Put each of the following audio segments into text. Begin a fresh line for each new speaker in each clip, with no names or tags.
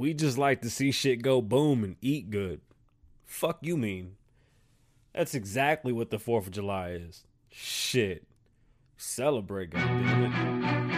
We just like to see shit go boom and eat good. Fuck you mean. That's exactly what the 4th of July is. Shit. Celebrate, goddammit.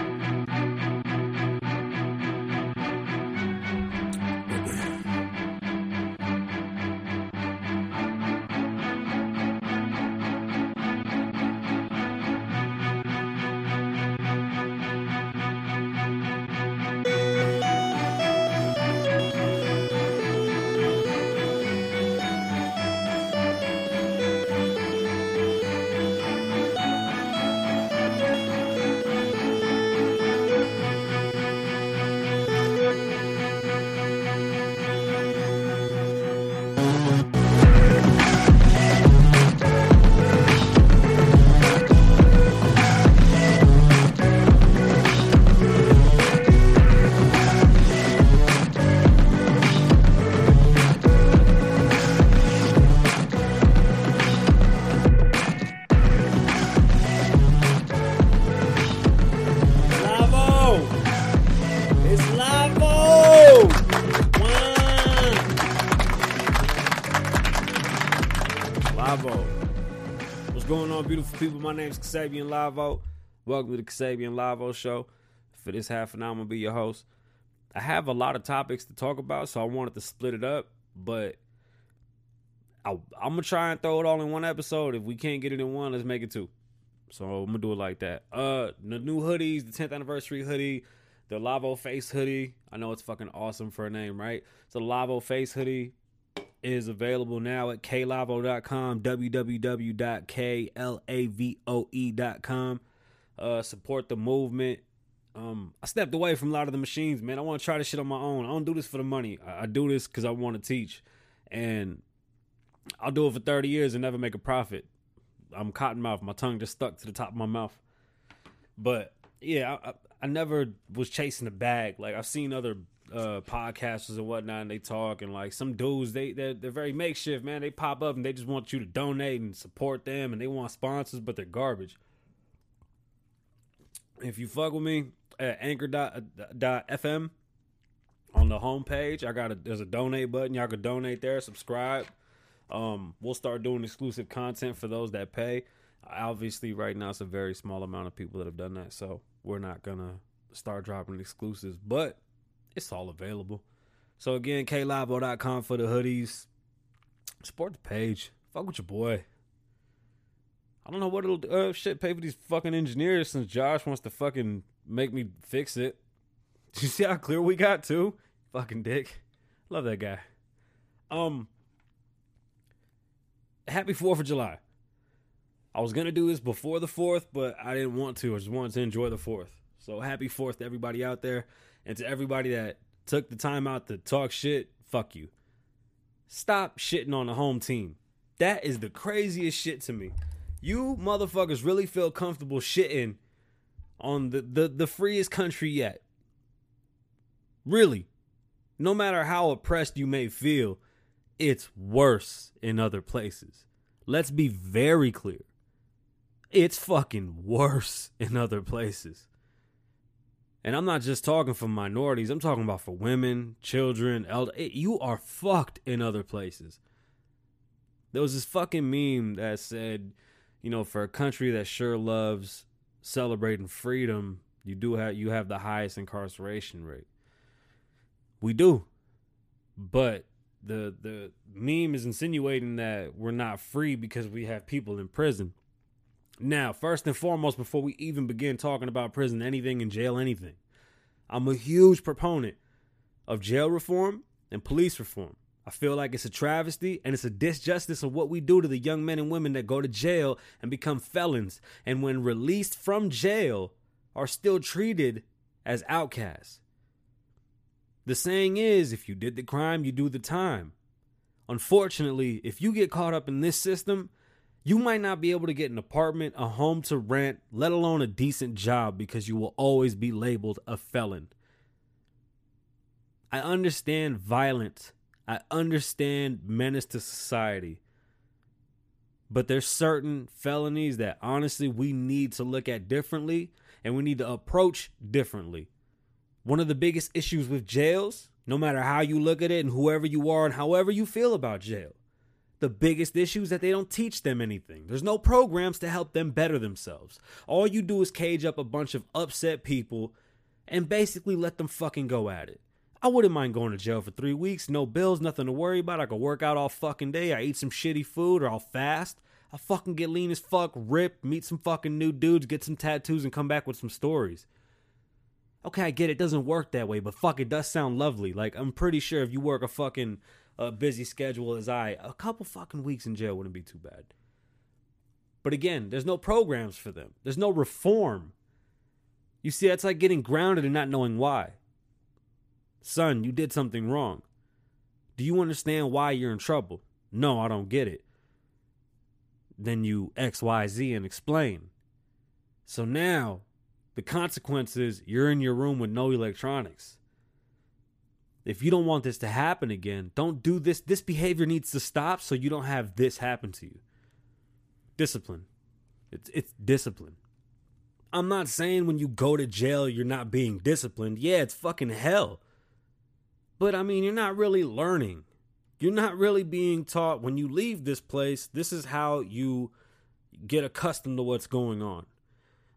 My name is Kasabian Lavoe. Welcome to the Kasabian Lavoe Show. For this half an hour, I'm to be your host. I have a lot of topics to talk about, so I wanted to split it up, but I, I'm going to try and throw it all in one episode. If we can't get it in one, let's make it two. So I'm gonna do it like that. Uh, the new hoodies, the 10th anniversary hoodie, the Lavoe Face hoodie. I know it's fucking awesome for a name, right? So the Lavoe Face hoodie is available now at klavoe.com, www.klavoe.com. Uh, support the movement. Um, I stepped away from a lot of the machines, man. I want to try this shit on my own. I don't do this for the money. I, I do this because I want to teach, and I'll do it for 30 years and never make a profit. I'm cottonmouth. My tongue just stuck to the top of my mouth. But yeah, I, I, I never was chasing the bag. Like I've seen other uh, podcasters and whatnot, and they talk, and like some dudes, they they're, they're very makeshift, man. They pop up and they just want you to donate and support them, and they want sponsors, but they're garbage. If you fuck with me at Anchor.fm on the homepage, I got a there's a donate button. Y'all can donate there, subscribe. Um, we'll start doing exclusive content for those that pay. Obviously, right now it's a very small amount of people that have done that, so we're not gonna start dropping exclusives, but it's all available. So again, klavoe.com for the hoodies. Support the page. Fuck with your boy. I don't know what it'll. Uh, shit, pay for these fucking engineers since Josh wants to fucking make me fix it. you see how clear we got too? Fucking dick. Love that guy. Um, happy 4th of July. I was to do this before the 4th, but I didn't want to. I just wanted to enjoy the 4th. So happy 4th to everybody out there. And to everybody that took the time out to talk shit, fuck you. Stop shitting on the home team. That is the craziest shit to me. You motherfuckers really feel comfortable shitting on the, the, the freest country yet. Really. No matter how oppressed you may feel, it's worse in other places. Let's be very clear. It's fucking worse in other places. And I'm not just talking for minorities, I'm talking about for women, children, elder. Eh, you are fucked in other places. There was this fucking meme that said, you know, for a country that sure loves celebrating freedom, you do have you have the highest incarceration rate. We do. But the the meme is insinuating that we're not free because we have people in prison. Now, first and foremost, before we even begin talking about prison, anything in jail, anything, I'm a huge proponent of jail reform and police reform. I feel like it's a travesty and it's a disjustice of what we do to the young men and women that go to jail and become felons, and when released from jail, are still treated as outcasts. The saying is if you did the crime, you do the time. Unfortunately, if you get caught up in this system, you might not be able to get an apartment, a home to rent, let alone a decent job because you will always be labeled a felon. I understand violence. I understand menace to society. But there's certain felonies that honestly we need to look at differently and we need to approach differently. One of the biggest issues with jails No matter how you look at it and whoever you are and however you feel about jail. The biggest issue is that they don't teach them anything. There's no programs to help them better themselves. All you do is cage up a bunch of upset people and basically let them fucking go at it. I wouldn't mind going to jail for three weeks, no bills, nothing to worry about. I could work out all fucking day. I eat some shitty food or I'll fast. I'll fucking get lean as fuck, rip, meet some fucking new dudes, get some tattoos, and come back with some stories. Okay, I get it doesn't work that way, but fuck, it does sound lovely. Like, I'm pretty sure if you work a fucking uh, busy schedule as I, a couple fucking weeks in jail wouldn't be too bad. But again, there's no programs for them, there's no reform. You see, that's like getting grounded and not knowing why. Son, you did something wrong. Do you understand why you're in trouble? No, I don't get it. Then you XYZ and explain. So now, the consequence is you're in your room with no electronics. If you don't want this to happen again, don't do this. This behavior needs to stop so you don't have this happen to you. Discipline. It's it's discipline. I'm not saying when you go to jail you're not being disciplined. Yeah, it's fucking hell. But I mean, you're not really learning. You're not really being taught when you leave this place, this is how you get accustomed to what's going on.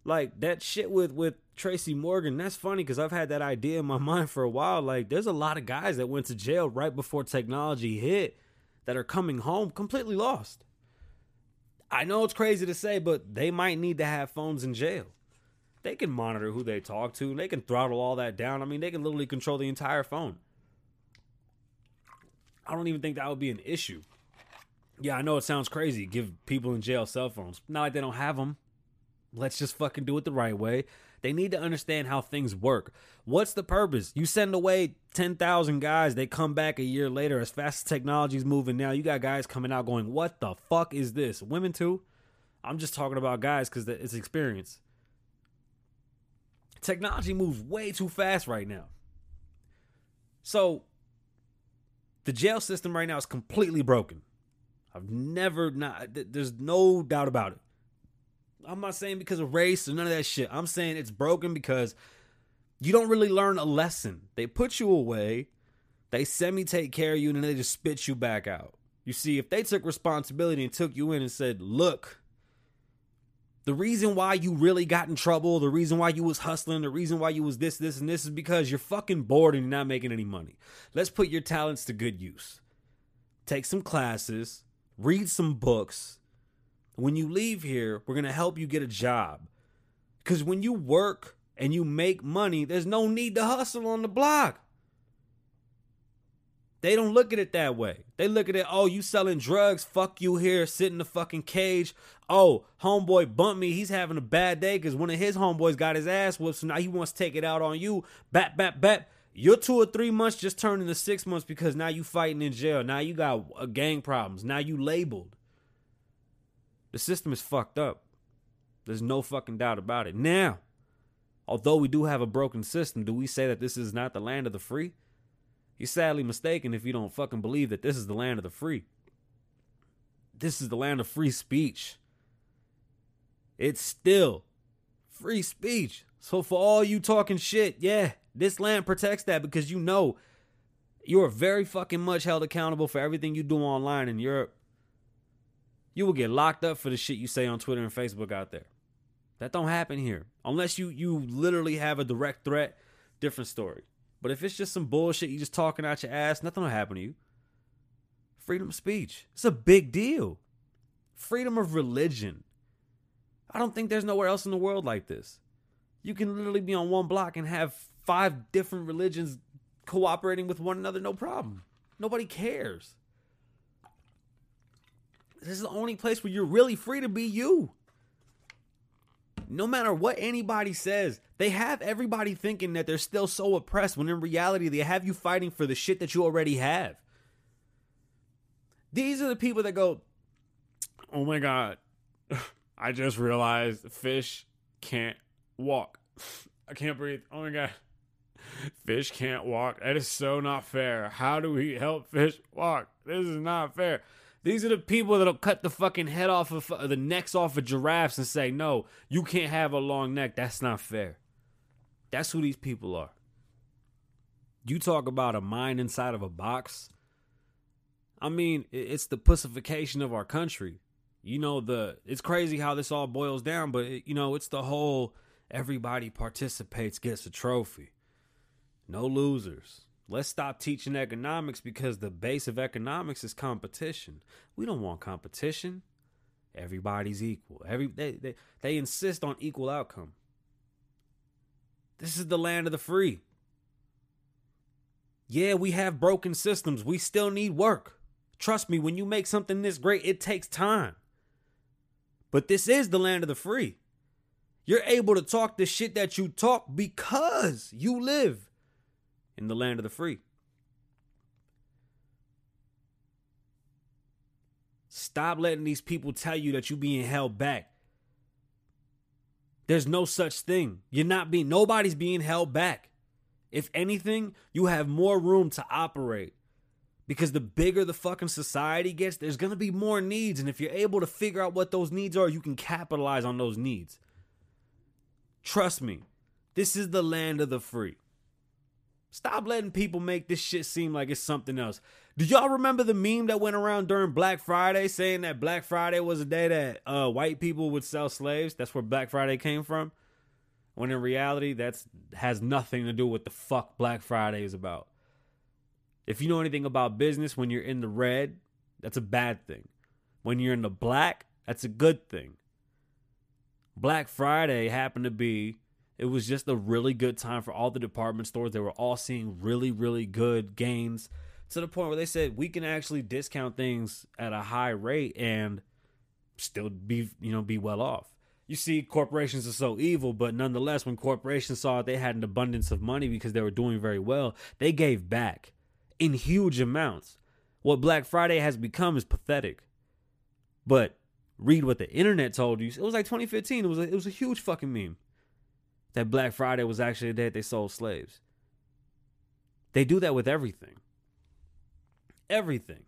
Like that shit with with Tracy Morgan, that's funny because I've had that idea in my mind for a while. Like, there's a lot of guys that went to jail right before technology hit that are coming home completely lost. I know it's crazy to say, but they might need to have phones in jail. They can monitor who they talk to, they can throttle all that down. I mean, they can literally control the entire phone. I don't even think that would be an issue. Yeah, I know it sounds crazy. Give people in jail cell phones. Not like they don't have them. Let's just fucking do it the right way. They need to understand how things work. What's the purpose? You send away 10,000 guys, they come back a year later as fast as technology's moving now. You got guys coming out going, "What the fuck is this?" Women too. I'm just talking about guys cuz it's experience. Technology moves way too fast right now. So, the jail system right now is completely broken. I've never not there's no doubt about it. I'm not saying because of race or none of that shit. I'm saying it's broken because you don't really learn a lesson. They put you away, they semi take care of you, and then they just spit you back out. You see, if they took responsibility and took you in and said, look, the reason why you really got in trouble, the reason why you was hustling, the reason why you was this, this, and this is because you're fucking bored and you're not making any money. Let's put your talents to good use. Take some classes, read some books, when you leave here, we're going to help you get a job. Because when you work and you make money, there's no need to hustle on the block. They don't look at it that way. They look at it, oh, you selling drugs, fuck you here, sit in the fucking cage. Oh, homeboy bumped me. He's having a bad day because one of his homeboys got his ass whooped, so now he wants to take it out on you. Bat, bat, bat. Your two or three months just turned into six months because now you fighting in jail. Now you got uh, gang problems. Now you labeled. The system is fucked up. There's no fucking doubt about it. Now, although we do have a broken system, do we say that this is not the land of the free? You're sadly mistaken if you don't fucking believe that this is the land of the free. This is the land of free speech. It's still free speech. So for all you talking shit, yeah, this land protects that because you know you are very fucking much held accountable for everything you do online in Europe you will get locked up for the shit you say on Twitter and Facebook out there. That don't happen here. Unless you you literally have a direct threat, different story. But if it's just some bullshit you just talking out your ass, nothing will happen to you. Freedom of speech. It's a big deal. Freedom of religion. I don't think there's nowhere else in the world like this. You can literally be on one block and have five different religions cooperating with one another, no problem. Nobody cares. This is the only place where you're really free to be you. No matter what anybody says, they have everybody thinking that they're still so oppressed when in reality they have you fighting for the shit that you already have. These are the people that go, Oh my God, I just realized fish can't walk. I can't breathe. Oh my God. Fish can't walk. That is so not fair. How do we help fish walk? This is not fair. These are the people that'll cut the fucking head off of uh, the necks off of giraffes and say, no, you can't have a long neck. That's not fair. That's who these people are. You talk about a mind inside of a box. I mean, it's the pussification of our country. You know, the it's crazy how this all boils down, but it, you know, it's the whole everybody participates gets a trophy. No losers. Let's stop teaching economics because the base of economics is competition. We don't want competition. Everybody's equal. Every they, they, they insist on equal outcome. This is the land of the free. Yeah, we have broken systems. We still need work. Trust me, when you make something this great, it takes time. But this is the land of the free. You're able to talk the shit that you talk because you live in the land of the free. Stop letting these people tell you that you're being held back. There's no such thing. You're not being, nobody's being held back. If anything, you have more room to operate. Because the bigger the fucking society gets, there's gonna be more needs. And if you're able to figure out what those needs are, you can capitalize on those needs. Trust me, this is the land of the free. Stop letting people make this shit seem like it's something else. Do y'all remember the meme that went around during Black Friday saying that Black Friday was a day that uh, white people would sell slaves? That's where Black Friday came from. When in reality, that's has nothing to do with the fuck Black Friday is about. If you know anything about business, when you're in the red, that's a bad thing. When you're in the black, that's a good thing. Black Friday happened to be it was just a really good time for all the department stores. They were all seeing really, really good gains to the point where they said we can actually discount things at a high rate and still be, you know, be well off. You see, corporations are so evil, but nonetheless, when corporations saw they had an abundance of money because they were doing very well, they gave back in huge amounts. What Black Friday has become is pathetic. But read what the internet told you. It was like 2015. It was a, it was a huge fucking meme that Black Friday was actually the day they sold slaves. They do that with everything. Everything.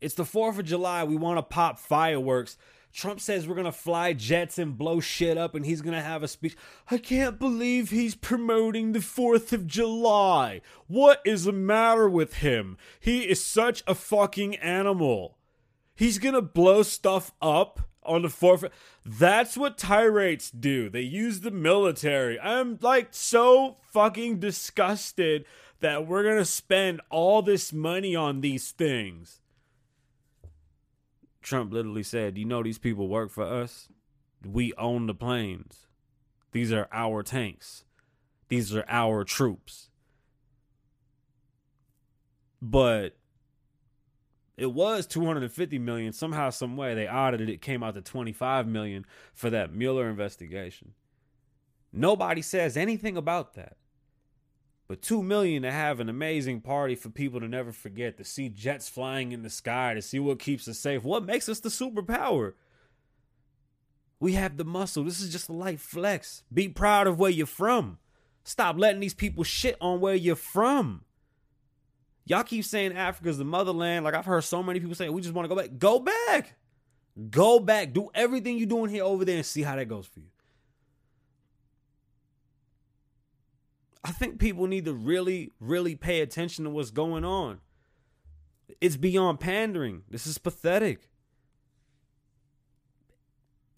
It's the 4th of July. We want to pop fireworks. Trump says we're going to fly jets and blow shit up, and he's going to have a speech. I can't believe he's promoting the 4th of July. What is the matter with him? He is such a fucking animal. He's going to blow stuff up on the forefront. That's what tyrants do. They use the military. I'm like so fucking disgusted that we're going to spend all this money on these things. Trump literally said, You know, these people work for us. We own the planes. These are our tanks. These are our troops. But it was 250 million. Somehow some way they audited it. Came out to 25 million for that Mueller investigation. Nobody says anything about that. But 2 million to have an amazing party for people to never forget to see jets flying in the sky to see what keeps us safe what makes us the superpower. We have the muscle. This is just a light flex. Be proud of where you're from. Stop letting these people shit on where you're from Y'all keep saying Africa's the motherland. Like I've heard so many people say, we just want to go back. Go back. Go back. Do everything you're doing here over there and see how that goes for you. I think people need to really, really pay attention to what's going on. It's beyond pandering. This is pathetic.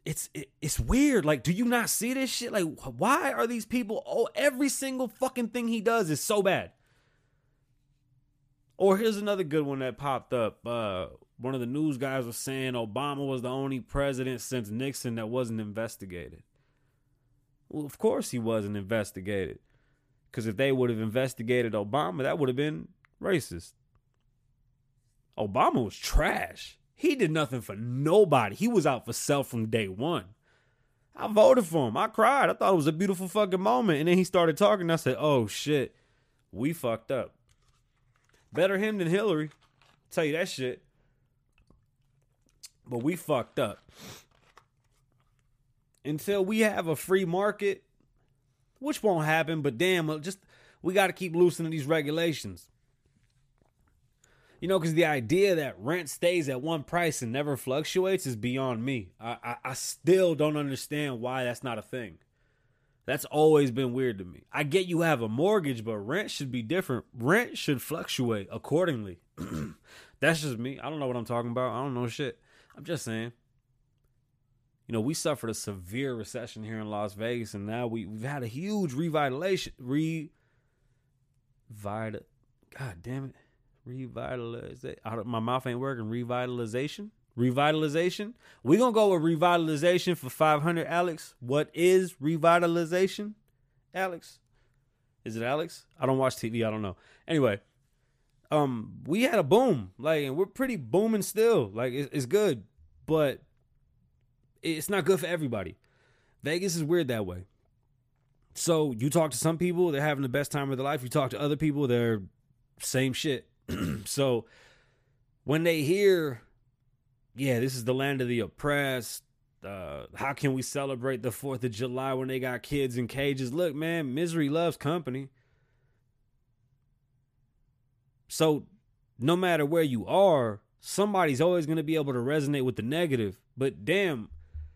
It's it, it's weird. Like, do you not see this shit? Like, why are these people? Oh, every single fucking thing he does is so bad. Or here's another good one that popped up. Uh, one of the news guys was saying Obama was the only president since Nixon that wasn't investigated. Well, of course he wasn't investigated. Because if they would have investigated Obama, that would have been racist. Obama was trash. He did nothing for nobody. He was out for self from day one. I voted for him. I cried. I thought it was a beautiful fucking moment. And then he started talking. I said, oh shit, we fucked up. Better him than Hillary. I'll tell you that shit. But we fucked up. Until we have a free market, which won't happen, but damn, uh, just we got to keep loosening these regulations. You know, because the idea that rent stays at one price and never fluctuates is beyond me. I, I, I still don't understand why that's not a thing. That's always been weird to me. I get you have a mortgage, but rent should be different. Rent should fluctuate accordingly. That's just me. I don't know what I'm talking about. I don't know shit. I'm just saying. You know, we suffered a severe recession here in Las Vegas, and now we, we've had a huge revitalization. Re. Vita, God damn it. Revitalization. My mouth ain't working. Revitalization? Revitalization? We're to go with revitalization for 500, Alex. What is revitalization, Alex? Is it Alex? I don't watch TV. I don't know. Anyway, um, we had a boom. Like, and we're pretty booming still. Like, it's, it's good, but it's not good for everybody. Vegas is weird that way. So you talk to some people, they're having the best time of their life. You talk to other people, they're same shit. so when they hear, yeah, this is the land of the oppressed. Uh, how can we celebrate the Fourth of July when they got kids in cages? Look, man, misery loves company. So no matter where you are, somebody's always going to be able to resonate with the negative. But damn,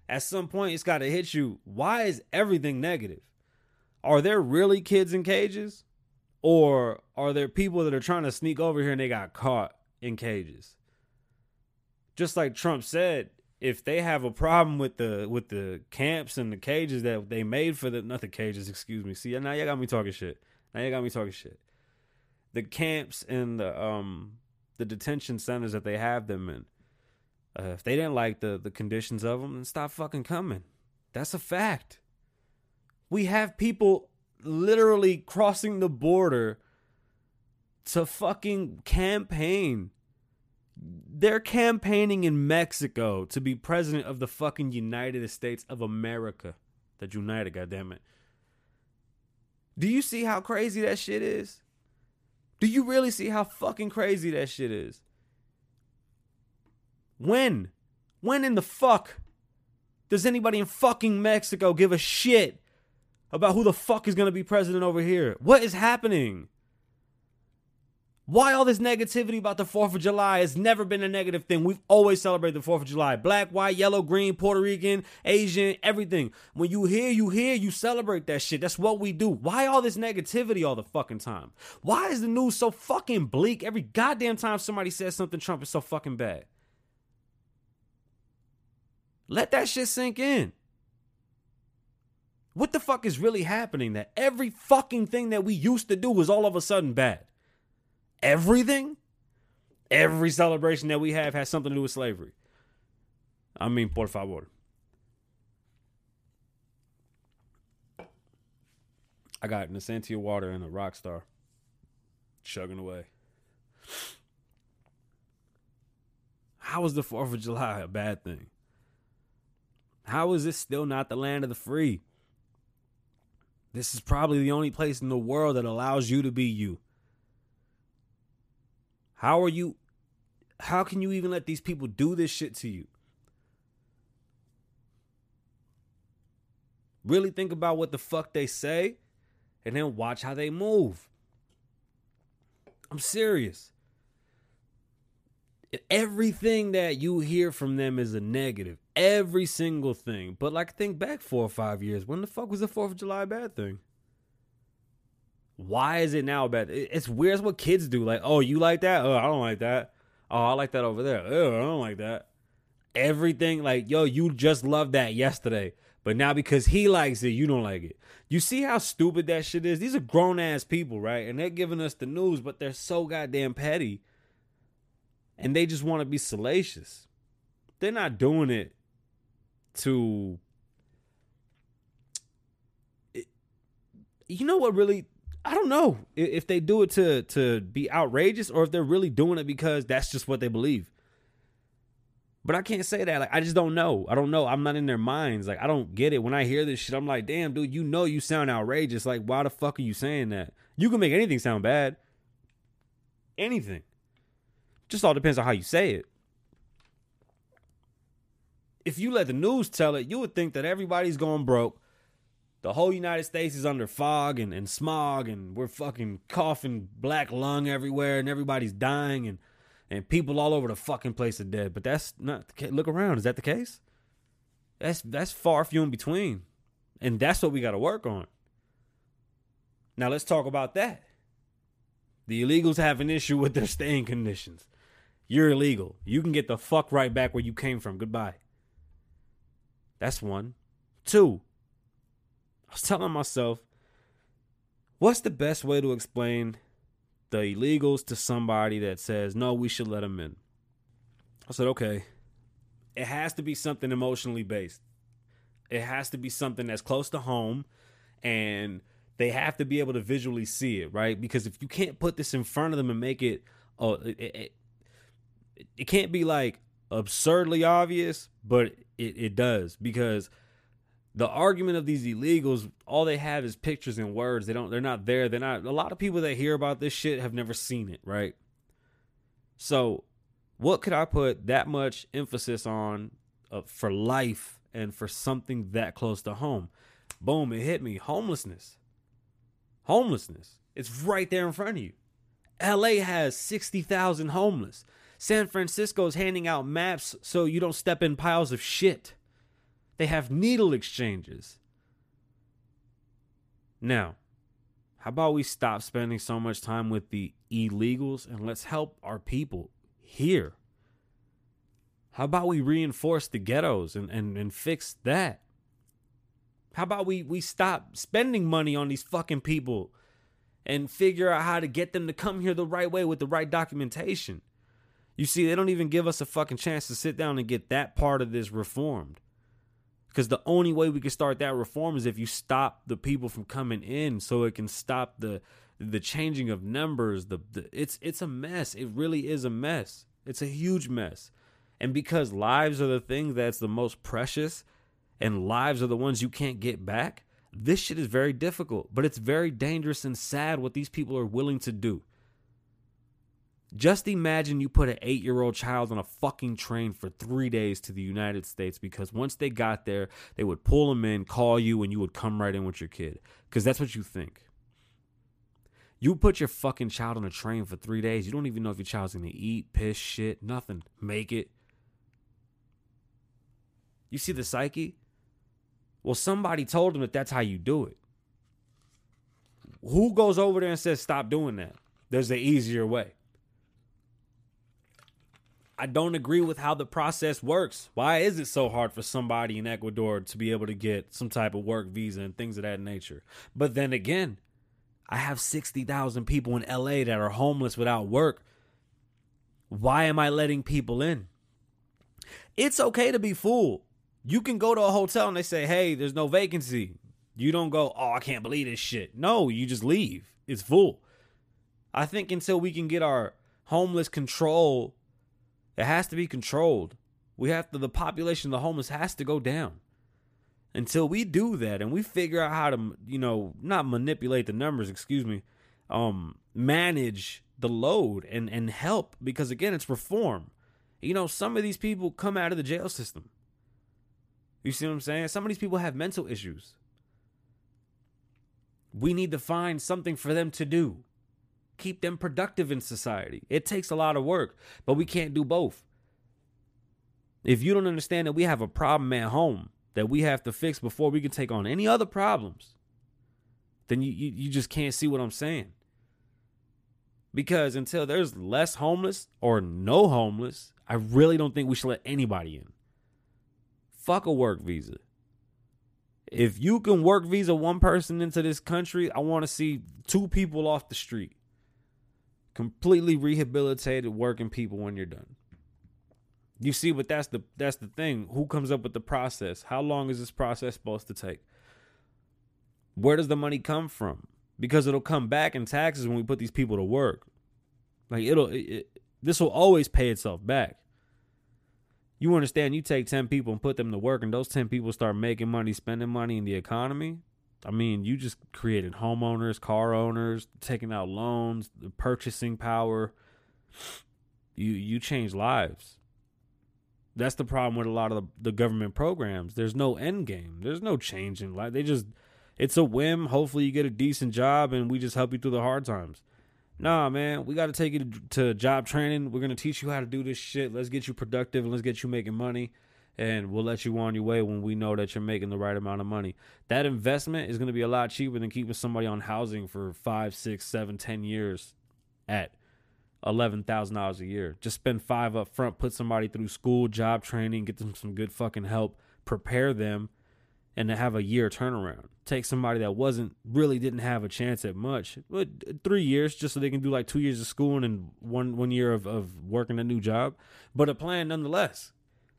at some point it's got to hit you. Why is everything negative? Are there really kids in cages? Or are there people that are trying to sneak over here and they got caught in cages? Just like Trump said, if they have a problem with the with the camps and the cages that they made for the not the cages, excuse me. See, now you got me talking shit. Now you got me talking shit the camps and the um the detention centers that they have them in. Uh, if they didn't like the the conditions of them, then stop fucking coming. That's a fact. We have people literally crossing the border to fucking campaign. They're campaigning in Mexico to be president of the fucking United States of America. That United, goddammit. Do you see how crazy that shit is? Do you really see how fucking crazy that shit is? When? When in the fuck does anybody in fucking Mexico give a shit about who the fuck is gonna be president over here? What is happening? Why all this negativity about the 4th of July has never been a negative thing. We've always celebrated the 4th of July. Black, white, yellow, green, Puerto Rican, Asian, everything. When you hear, you hear, you celebrate that shit. That's what we do. Why all this negativity all the fucking time? Why is the news so fucking bleak every goddamn time somebody says something Trump is so fucking bad? Let that shit sink in. What the fuck is really happening that every fucking thing that we used to do was all of a sudden bad? Everything, every celebration that we have has something to do with slavery. I mean, por favor. I got Nasantia water and a rock star chugging away. How is the 4th of July a bad thing? How is this still not the land of the free? This is probably the only place in the world that allows you to be you. How are you how can you even let these people do this shit to you? Really think about what the fuck they say and then watch how they move. I'm serious. Everything that you hear from them is a negative. Every single thing. But like think back four or five years. When the fuck was the 4th of July bad thing? Why is it now bad? It's weird. It's what kids do. Like, oh, you like that? Oh, I don't like that. Oh, I like that over there. Oh, I don't like that. Everything like, yo, you just loved that yesterday. But now because he likes it, you don't like it. You see how stupid that shit is? These are grown ass people, right? And they're giving us the news, but they're so goddamn petty. And they just want to be salacious. They're not doing it to. You know what really I don't know if they do it to to be outrageous or if they're really doing it because that's just what they believe. But I can't say that. Like I just don't know. I don't know. I'm not in their minds. Like I don't get it. When I hear this shit, I'm like, damn, dude, you know you sound outrageous. Like, why the fuck are you saying that? You can make anything sound bad. Anything. Just all depends on how you say it. If you let the news tell it, you would think that everybody's going broke the whole United States is under fog and, and smog and we're fucking coughing black lung everywhere and everybody's dying and and people all over the fucking place are dead. But that's not the case. look around. Is that the case? That's that's far few in between. And that's what we got to work on. Now let's talk about that. The illegals have an issue with their staying conditions. You're illegal. You can get the fuck right back where you came from. Goodbye. That's one. Two, I was telling myself, what's the best way to explain the illegals to somebody that says, no, we should let them in? I said, okay, it has to be something emotionally based. It has to be something that's close to home and they have to be able to visually see it, right? Because if you can't put this in front of them and make it, oh, it, it, it can't be like absurdly obvious, but it, it does because the argument of these illegals, all they have is pictures and words. They don't, they're not there. They're not, a lot of people that hear about this shit have never seen it, right? So, what could I put that much emphasis on uh, for life and for something that close to home? Boom, it hit me. Homelessness. Homelessness. It's right there in front of you. LA has 60,000 homeless. San Francisco's handing out maps so you don't step in piles of shit. They have needle exchanges. Now, how about we stop spending so much time with the illegals and let's help our people here? How about we reinforce the ghettos and, and, and fix that? How about we we stop spending money on these fucking people and figure out how to get them to come here the right way with the right documentation? You see, they don't even give us a fucking chance to sit down and get that part of this reformed. Because the only way we can start that reform is if you stop the people from coming in so it can stop the the changing of numbers. The, the it's it's a mess. It really is a mess. It's a huge mess. And because lives are the thing that's the most precious, and lives are the ones you can't get back, this shit is very difficult, but it's very dangerous and sad what these people are willing to do. Just imagine you put an eight year old child on a fucking train for three days to the United States because once they got there, they would pull them in, call you, and you would come right in with your kid. Because that's what you think. You put your fucking child on a train for three days, you don't even know if your child's gonna eat, piss, shit, nothing. Make it. You see the psyche? Well, somebody told them that that's how you do it. Who goes over there and says, stop doing that? There's an easier way. I don't agree with how the process works. Why is it so hard for somebody in Ecuador to be able to get some type of work visa and things of that nature? But then again, I have 60,000 people in LA that are homeless without work. Why am I letting people in? It's okay to be full. You can go to a hotel and they say, hey, there's no vacancy. You don't go, oh, I can't believe this shit. No, you just leave. It's full. I think until we can get our homeless control, it has to be controlled. We have to, the population of the homeless has to go down. Until we do that and we figure out how to, you know, not manipulate the numbers, excuse me, um, manage the load and, and help because again, it's reform. You know, some of these people come out of the jail system. You see what I'm saying? Some of these people have mental issues. We need to find something for them to do. Keep them productive in society. It takes a lot of work, but we can't do both. If you don't understand that we have a problem at home that we have to fix before we can take on any other problems, then you, you, you just can't see what I'm saying. Because until there's less homeless or no homeless, I really don't think we should let anybody in. Fuck a work visa. If you can work visa one person into this country, I want to see two people off the street. Completely rehabilitated working people when you're done. You see, but that's the that's the thing. Who comes up with the process? How long is this process supposed to take? Where does the money come from? Because it'll come back in taxes when we put these people to work. Like it'll it, it, this will always pay itself back. You understand? You take 10 people and put them to work, and those 10 people start making money, spending money in the economy. I mean, you just created homeowners, car owners, taking out loans, the purchasing power. You you change lives. That's the problem with a lot of the, the government programs. There's no end game. There's no change in life. They just it's a whim. Hopefully you get a decent job and we just help you through the hard times. Nah, man, we got to take you to, to job training. We're going to teach you how to do this shit. Let's get you productive and let's get you making money. And we'll let you on your way when we know that you're making the right amount of money. That investment is going to be a lot cheaper than keeping somebody on housing for five, six, seven, ten years at eleven thousand dollars a year. Just spend five up front, put somebody through school, job training, get them some good fucking help, prepare them, and to have a year turnaround. Take somebody that wasn't really didn't have a chance at much, but three years just so they can do like two years of school and one one year of, of working a new job, but a plan nonetheless.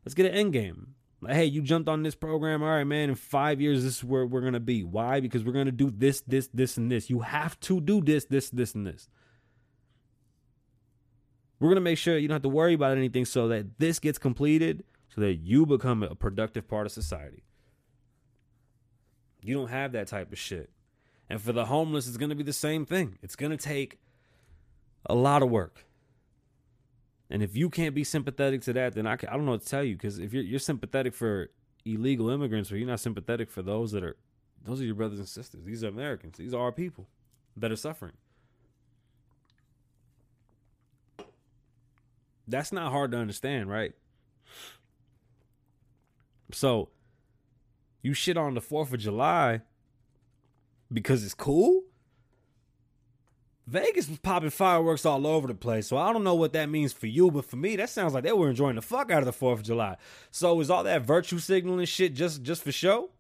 Let's get an end game. Like, hey, you jumped on this program. All right, man. In five years, this is where we're gonna be. Why? Because we're gonna do this, this, this, and this. You have to do this, this, this, and this. We're gonna make sure you don't have to worry about anything so that this gets completed, so that you become a productive part of society. You don't have that type of shit. And for the homeless, it's gonna be the same thing. It's gonna take a lot of work. And if you can't be sympathetic to that, then I, can, I don't know what to tell you. Because if you're, you're sympathetic for illegal immigrants, but you're not sympathetic for those that are, those are your brothers and sisters. These are Americans. These are our people that are suffering. That's not hard to understand, right? So, you shit on the 4th of July because it's cool? Vegas was popping fireworks all over the place. So I don't know what that means for you, but for me, that sounds like they were enjoying the fuck out of the 4th of July. So is all that virtue signaling shit just just for show?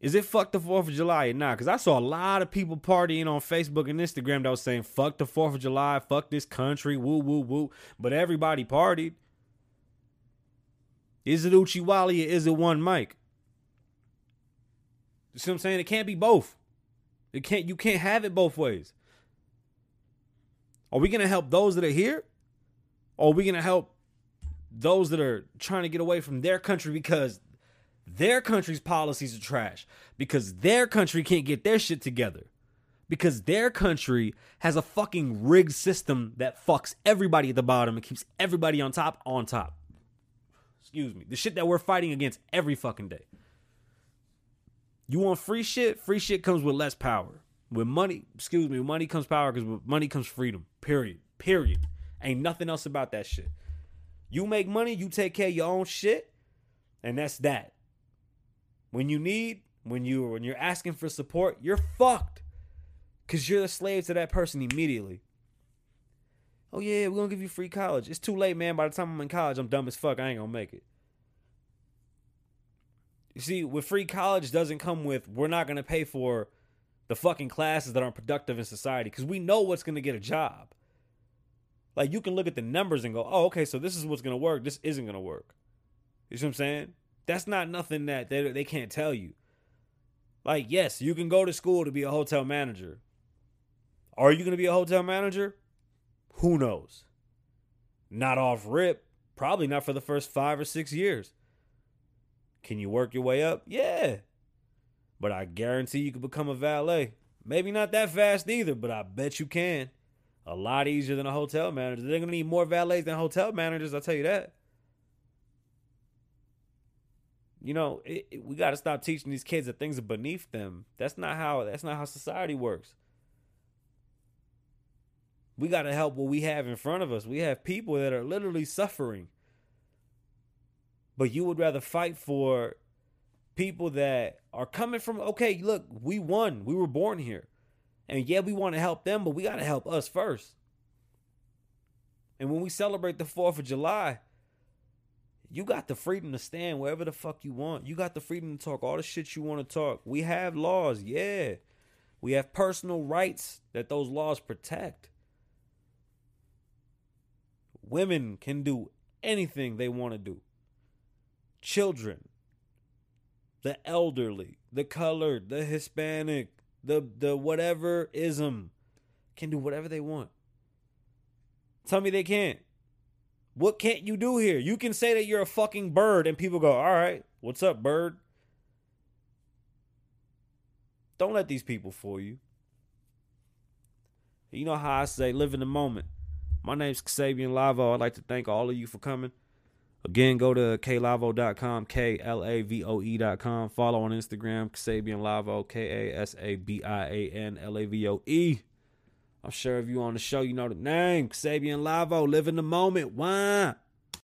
Is it fuck the 4th of July or not? Because I saw a lot of people partying on Facebook and Instagram that was saying fuck the 4th of July, fuck this country, woo, woo, woo. But everybody partied. Is it Uchiwali or is it one Mike? You see what I'm saying? It can't be both. It can't you can't have it both ways. Are we gonna help those that are here? Or are we gonna help those that are trying to get away from their country because their country's policies are trash? Because their country can't get their shit together. Because their country has a fucking rigged system that fucks everybody at the bottom and keeps everybody on top on top. Excuse me. The shit that we're fighting against every fucking day. You want free shit? Free shit comes with less power. With money, excuse me, money comes power because with money comes freedom. Period. Period. Ain't nothing else about that shit. You make money, you take care of your own shit, and that's that. When you need, when you when you're asking for support, you're fucked. Cause you're a slave to that person immediately. Oh yeah, we're gonna give you free college. It's too late, man. By the time I'm in college, I'm dumb as fuck. I ain't gonna make it. You see, with free college doesn't come with we're not going to pay for the fucking classes that aren't productive in society because we know what's going to get a job. Like you can look at the numbers and go, "Oh, okay, so this is what's going to work. This isn't going to work." You see what I'm saying? That's not nothing that they they can't tell you. Like, yes, you can go to school to be a hotel manager. Are you going to be a hotel manager? Who knows? Not off rip. Probably not for the first 5 or 6 years. Can you work your way up? Yeah. But I guarantee you can become a valet. Maybe not that fast either, but I bet you can. A lot easier than a hotel manager. They're going to need more valets than hotel managers, I'll tell you that. You know, it, it, we got to stop teaching these kids that things are beneath them. That's not how that's not how society works. We got to help what we have in front of us. We have people that are literally suffering but you would rather fight for people that are coming from okay look we won. We were born here. And yeah we want to help them but we got to help us first. And when we celebrate the 4th of july you got the freedom to stand wherever the fuck you want. You got the freedom to talk all the shit you want to talk. We have laws yeah. We have personal rights that those laws protect. Women can do anything they want to do children, the elderly, the colored, the Hispanic, the the whatever ism can do whatever they want. Tell me they can't. What can't you do here? You can say that you're a fucking bird and people go, "All right, what's up, bird?" Don't let these people fool you. You know how I say, live in the moment. My name's Xavier Lavoe. I'd like to thank all of you for coming. Again, go to klavoe.com, K L A V O E.com. Follow on Instagram, Kasabian Lavoe, K A S A B I A N L A V O E. I'm sure if you on the show, you know the name, Kasabian Lavoe. Live in the moment. Why?